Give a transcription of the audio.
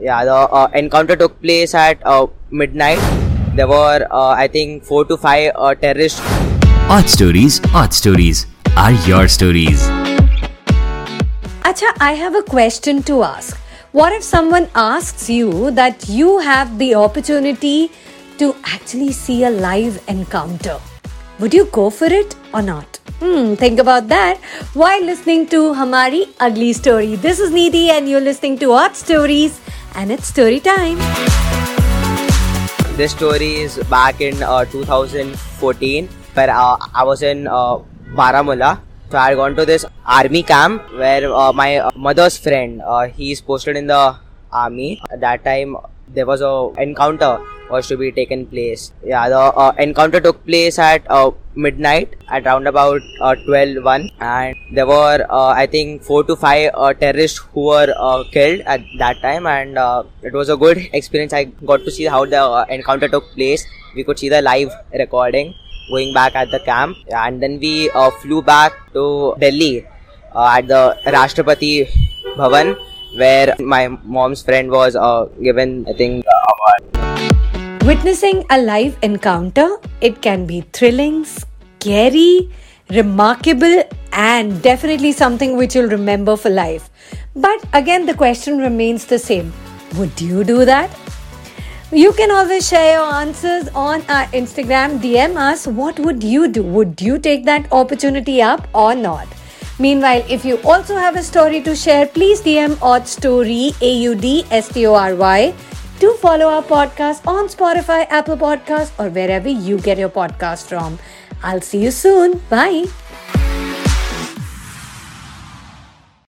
Yeah, the uh, encounter took place at uh, midnight. There were, uh, I think, four to five uh, terrorists. Odd Stories, Odd Stories are your stories. Acha, I have a question to ask. What if someone asks you that you have the opportunity to actually see a live encounter? Would you go for it or not? Hmm, think about that while listening to Hamari Ugly Story. This is Neeti and you're listening to Odd Stories and it's story time. This story is back in uh, 2014 where uh, I was in uh, Baramulla. So I had gone to this army camp where uh, my uh, mother's friend, uh, he's posted in the army. At that time, there was a encounter was to be taken place. Yeah, the uh, encounter took place at uh, midnight at around about uh, 12 1 and there were uh, I think 4 to 5 uh, terrorists who were uh, killed at that time and uh, it was a good experience. I got to see how the uh, encounter took place. We could see the live recording going back at the camp and then we uh, flew back to Delhi at the Rashtrapati Bhavan where my mom's friend was given I think. Witnessing a live encounter, it can be thrilling, scary, remarkable, and definitely something which you'll remember for life. But again, the question remains the same Would you do that? You can always share your answers on our Instagram. DM us what would you do? Would you take that opportunity up or not? Meanwhile, if you also have a story to share, please DM Audstory A U D S T O R Y. Do follow our podcast on Spotify, Apple Podcasts, or wherever you get your podcast from. I'll see you soon. Bye.